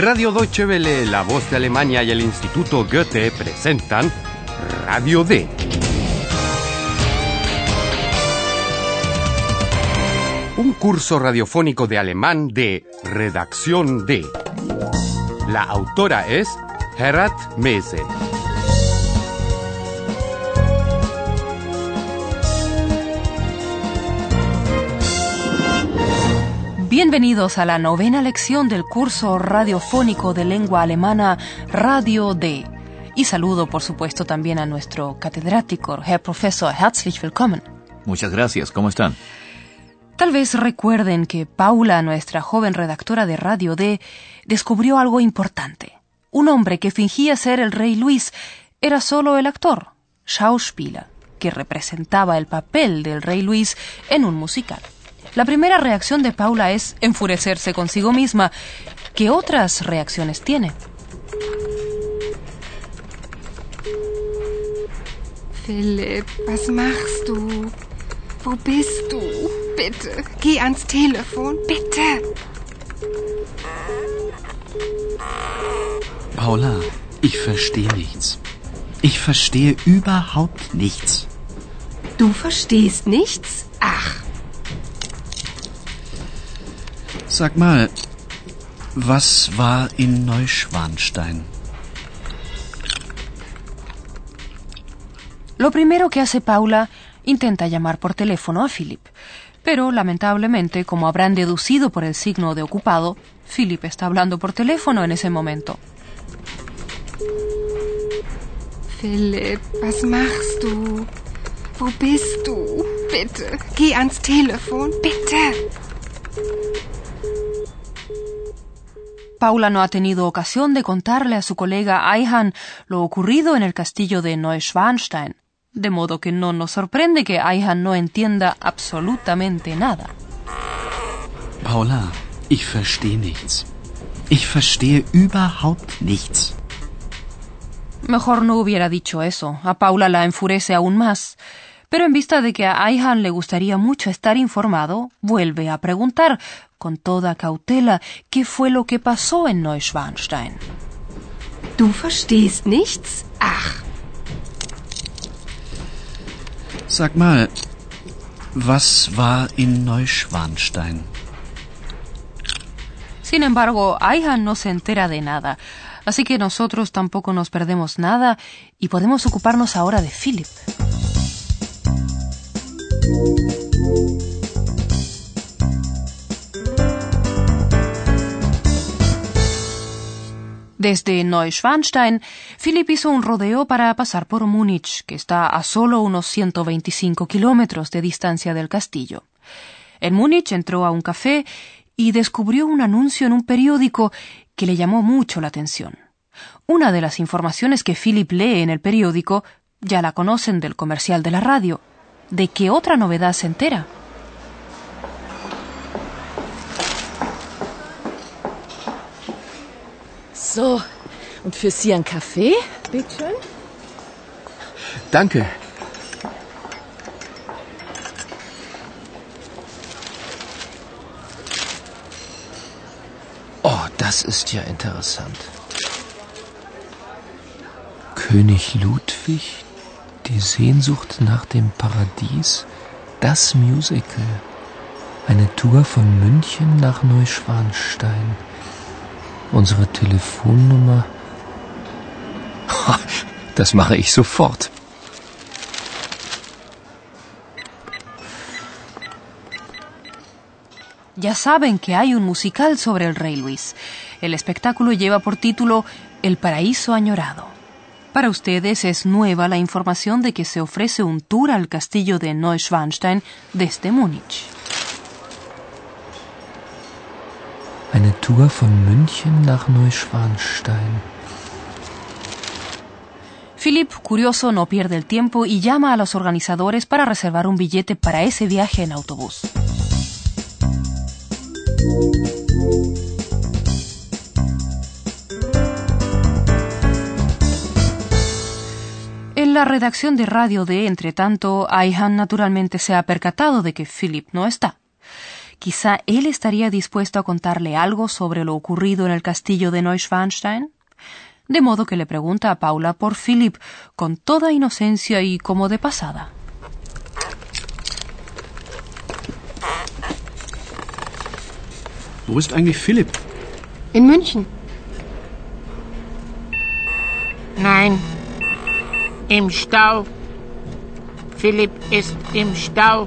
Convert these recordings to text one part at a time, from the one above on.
Radio Deutsche Welle, La Voz de Alemania y el Instituto Goethe presentan Radio D. Un curso radiofónico de alemán de Redacción D. La autora es Herat Mese. Bienvenidos a la novena lección del curso radiofónico de lengua alemana Radio D. Y saludo, por supuesto, también a nuestro catedrático, Herr Professor. Herzlich willkommen. Muchas gracias. ¿Cómo están? Tal vez recuerden que Paula, nuestra joven redactora de Radio D, descubrió algo importante. Un hombre que fingía ser el rey Luis era solo el actor, Schauspieler, que representaba el papel del rey Luis en un musical. La primera reacción de Paula es enfurecerse consigo misma. ¿Qué otras reacciones tiene? Philipp, was machst du? Wo bist du? Bitte, geh ans Telefon, bitte. Paula, ich verstehe nichts. Ich verstehe überhaupt nichts. Du verstehst nichts? Ach, Sag mal, was war in Neuschwanstein? Lo primero que hace Paula intenta llamar por teléfono a Philip. Pero, lamentablemente, como habrán deducido por el signo de ocupado, Philip está hablando por teléfono en ese momento. Philipp, was machst du? Wo bist du? Bitte, geh ans Telefon, bitte. Paula no ha tenido ocasión de contarle a su colega Ayhan lo ocurrido en el castillo de Neuschwanstein, de modo que no nos sorprende que Ayhan no entienda absolutamente nada. Paula, ich verstehe nichts. Ich verstehe überhaupt nichts. Mejor no hubiera dicho eso. A Paula la enfurece aún más. Pero en vista de que a Ayhan le gustaría mucho estar informado, vuelve a preguntar, con toda cautela, qué fue lo que pasó en Neuschwanstein. Du verstehst nichts? Ach, Sag mal, was war in Neuschwanstein? Sin embargo, Ayhan no se entera de nada, así que nosotros tampoco nos perdemos nada y podemos ocuparnos ahora de Philip. Desde Neuschwanstein, Philip hizo un rodeo para pasar por Múnich, que está a solo unos 125 kilómetros de distancia del castillo. En Múnich entró a un café y descubrió un anuncio en un periódico que le llamó mucho la atención. Una de las informaciones que Philip lee en el periódico ya la conocen del comercial de la radio. ¿De qué otra novedad se entera? So, und für Sie ein Kaffee? Bitte schön. Danke. Oh, das ist ja interessant. König Ludwig, die Sehnsucht nach dem Paradies, das Musical. Eine Tour von München nach Neuschwanstein. Unsere Telefonnummer. Das mache ich sofort. Ya saben que hay un musical sobre el rey Luis. El espectáculo lleva por título El paraíso añorado. Para ustedes es nueva la información de que se ofrece un tour al castillo de Neuschwanstein desde Múnich. Eine Tour von München nach Neuschwanstein. Philip, curioso, no pierde el tiempo y llama a los organizadores para reservar un billete para ese viaje en autobús. La redacción de Radio D, entre tanto, Ayhan naturalmente se ha percatado de que Philip no está. Quizá él estaría dispuesto a contarle algo sobre lo ocurrido en el castillo de Neuschwanstein. De modo que le pregunta a Paula por Philip con toda inocencia y como de pasada. Wo ist eigentlich Philipp? In München. Nein, im Stau. Philipp ist im Stau.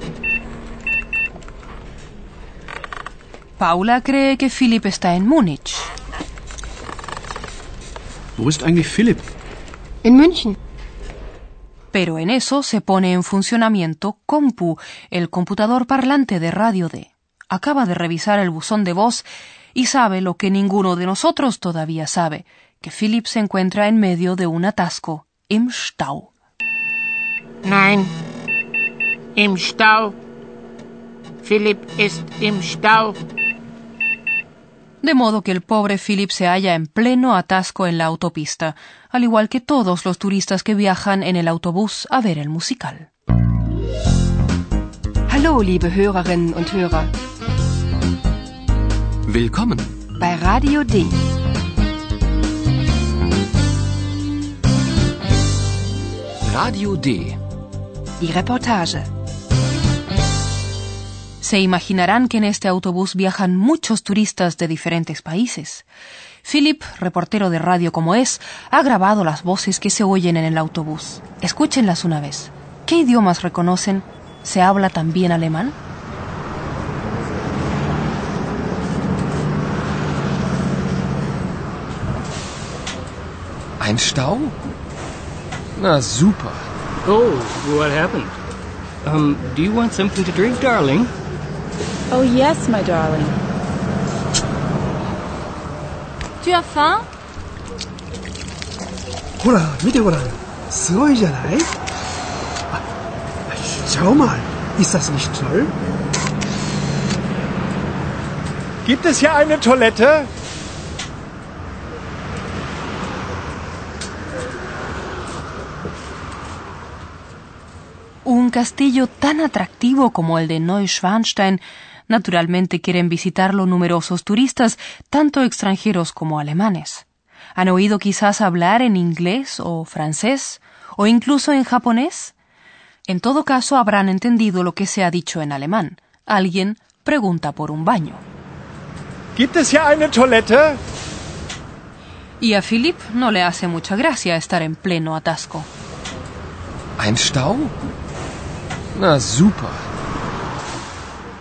Paula cree que Philip está en Múnich. Wo ist eigentlich Philipp? In München. Pero en eso se pone en funcionamiento Compu, el computador parlante de Radio D. Acaba de revisar el buzón de voz y sabe lo que ninguno de nosotros todavía sabe, que Philip se encuentra en medio de un atasco, im Stau. Nein, im Stau. Philipp ist im Stau. De modo que el pobre Philip se halla en pleno atasco en la autopista, al igual que todos los turistas que viajan en el autobús a ver el musical. Hallo, liebe Hörerinnen und Hörer. Willkommen. Bei Radio D. Radio D. Die Reportage. Se imaginarán que en este autobús viajan muchos turistas de diferentes países. Philip, reportero de radio como es, ha grabado las voces que se oyen en el autobús. Escúchenlas una vez. ¿Qué idiomas reconocen? ¿Se habla también alemán? Ein Stau? Na super. Oh, what happened? Um, do you want something to drink, darling? Oh yes, my darling. Tu as faim? ほら見てごらんすごいじゃないあ Schau mal ist das nicht toll Gibt es hier eine Toilette? Castillo tan atractivo como el de Neuschwanstein naturalmente quieren visitarlo numerosos turistas, tanto extranjeros como alemanes. ¿Han oído quizás hablar en inglés o francés o incluso en japonés? En todo caso habrán entendido lo que se ha dicho en alemán. Alguien pregunta por un baño. Gibt es hier eine Toilette? Y a Philip no le hace mucha gracia estar en pleno atasco. Ein Stau? Super.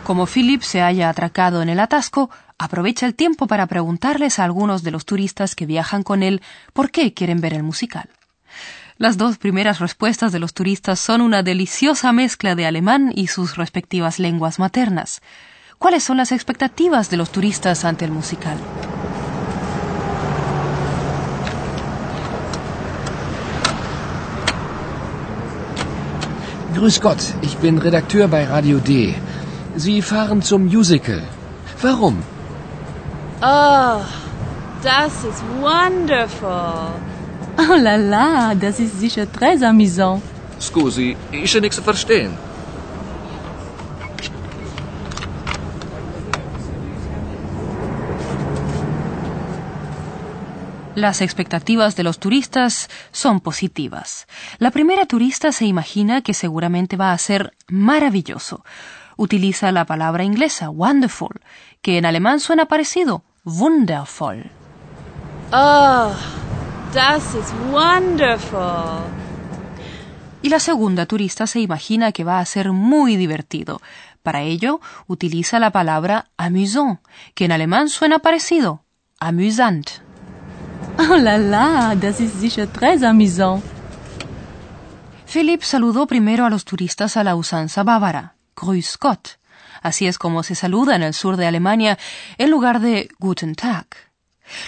Como Philip se haya atracado en el atasco, aprovecha el tiempo para preguntarles a algunos de los turistas que viajan con él por qué quieren ver el musical. Las dos primeras respuestas de los turistas son una deliciosa mezcla de alemán y sus respectivas lenguas maternas. ¿Cuáles son las expectativas de los turistas ante el musical? Grüß Gott, ich bin Redakteur bei Radio D. Sie fahren zum Musical. Warum? Oh, das ist wonderful. Oh la la, das ist sicher très amusant. Scusi, ist ja nichts zu verstehen. Las expectativas de los turistas son positivas. La primera turista se imagina que seguramente va a ser maravilloso. Utiliza la palabra inglesa wonderful, que en alemán suena parecido, wundervoll. Oh, das ist wonderful. Y la segunda turista se imagina que va a ser muy divertido. Para ello, utiliza la palabra amusant, que en alemán suena parecido, amusant. Oh la la, das ist sicher très amusant. Philip saludó primero a los turistas a la usanza bávara, Grüß Gott. Así es como se saluda en el sur de Alemania en lugar de Guten Tag.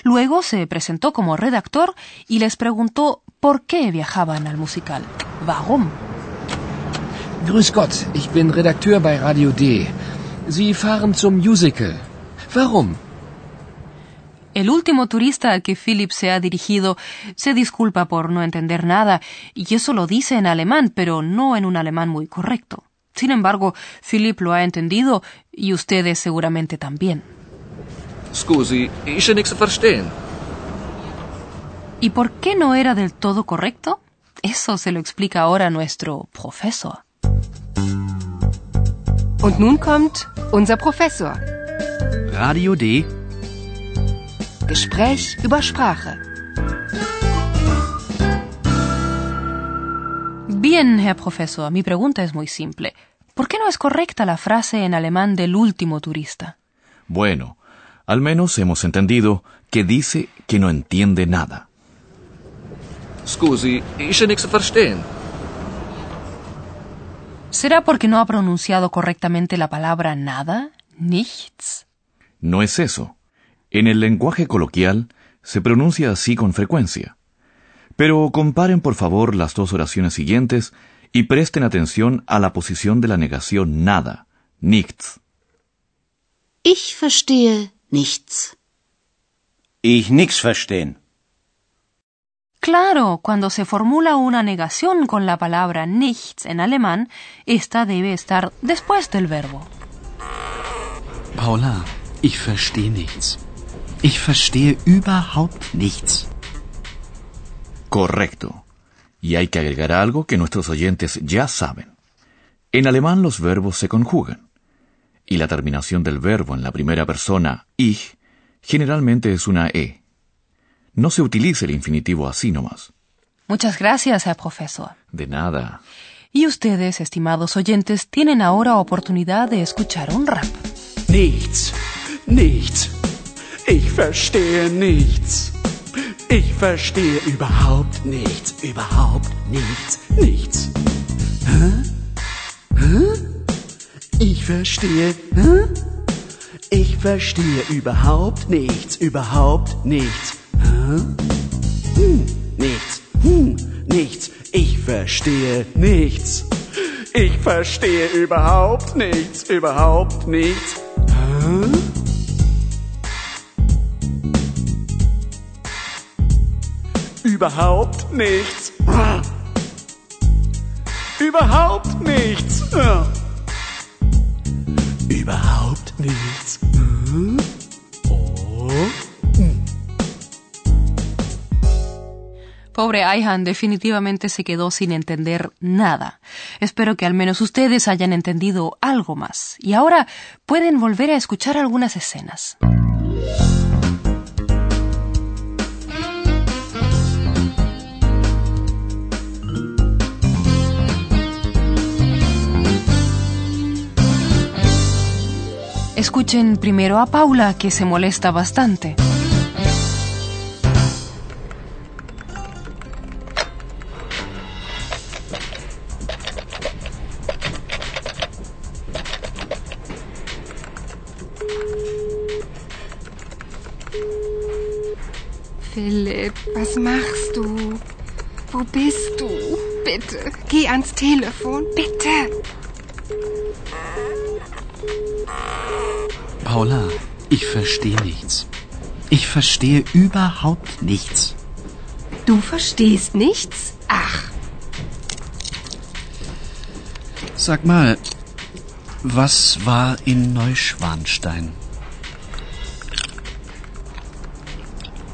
Luego se presentó como redactor y les preguntó por qué viajaban al musical. Warum? Grüß Gott, ich bin Redakteur bei Radio D. Sie fahren zum Musical. Warum? El último turista al que Philip se ha dirigido se disculpa por no entender nada, y eso lo dice en alemán, pero no en un alemán muy correcto. Sin embargo, Philip lo ha entendido y ustedes seguramente también. Scusi, zu verstehen. ¿Y por qué no era del todo correcto? Eso se lo explica ahora nuestro profesor. Und nun kommt unser Professor. Radio D. Gespräch über Sprache. Bien, Herr Profesor, mi pregunta es muy simple. ¿Por qué no es correcta la frase en alemán del último turista? Bueno, al menos hemos entendido que dice que no entiende nada. Scusi, ja nichts verstehen. ¿Será porque no ha pronunciado correctamente la palabra nada? Nichts. No es eso. En el lenguaje coloquial se pronuncia así con frecuencia. Pero comparen por favor las dos oraciones siguientes y presten atención a la posición de la negación nada, nichts. Ich verstehe nichts. Ich nix verstehen. Claro, cuando se formula una negación con la palabra nichts en alemán, esta debe estar después del verbo. Paula, ich verstehe nichts. Ich verstehe überhaupt nichts. Correcto. Y hay que agregar algo que nuestros oyentes ya saben. En alemán los verbos se conjugan. Y la terminación del verbo en la primera persona, ich, generalmente es una e. No se utiliza el infinitivo así nomás. Muchas gracias, Herr Profesor. De nada. Y ustedes, estimados oyentes, tienen ahora oportunidad de escuchar un rap. Nichts, nichts. Ich verstehe nichts. Ich verstehe überhaupt nichts, überhaupt nichts, nichts. Hä? Hä? Ich verstehe, hä? Ich verstehe überhaupt nichts, überhaupt nichts. Hä? Hm, nichts, hm, nichts. Ich verstehe nichts. Ich verstehe überhaupt nichts, überhaupt nichts. Hä? Überhaupt nichts. Überhaupt nichts. Nichts. Pobre Ayhan definitivamente se quedó sin entender nada. Espero que al menos ustedes hayan entendido algo más. Y ahora pueden volver a escuchar algunas escenas. Escuchen primero a Paula, que se molesta bastante. Philipp, was machst du? Wo bist du? Bitte, geh ans Telefon, bitte. Paula, ich verstehe nichts. Ich verstehe überhaupt nichts. Du verstehst nichts? Ach, Sag mal, was war in Neuschwanstein?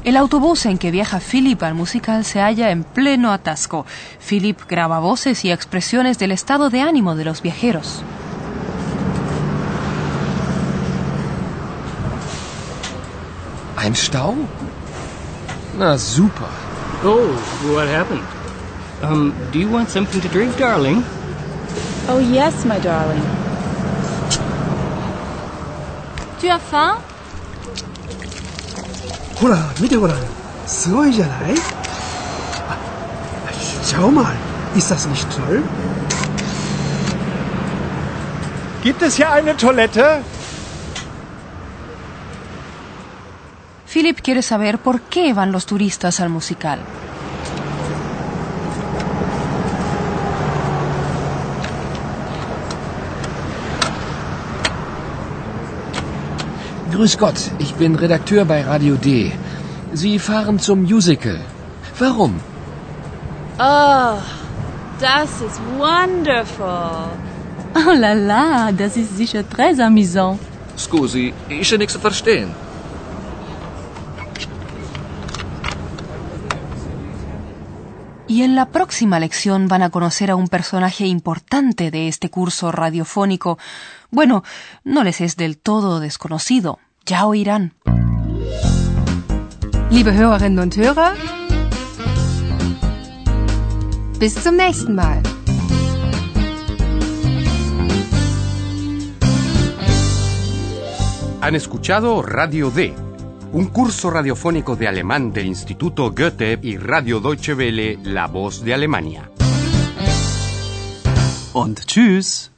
El autobús en que viaja Philip al musical se halla en pleno atasco. Philip graba voces y expresiones del estado de ánimo de los viajeros. Ein Stau? Na super. Oh, what happened? Um, do you want something to drink, darling? Oh, yes, my darling. Tu as faim ほら、見てごらん。すごいじゃないあ Schau mal, ist das nicht toll? Gibt es hier eine Toilette? Philip quiere saber por qué van los turistas al musical. Grüß Gott, ich bin Redakteur bei Radio D. Sie fahren zum Musical. Warum? Oh, das ist wonderful. Oh la la, das ist sicher très amusant. Scusi, ich nichts zu verstehen. Y en la próxima lección van a conocer a un personaje importante de este curso radiofónico. Bueno, no les es del todo desconocido. Ya oirán. Liebe Hörerinnen und Hörer, bis zum nächsten Mal. Han escuchado Radio D, un curso radiofónico de alemán del Instituto Goethe y Radio Deutsche Welle, La Voz de Alemania. Und tschüss.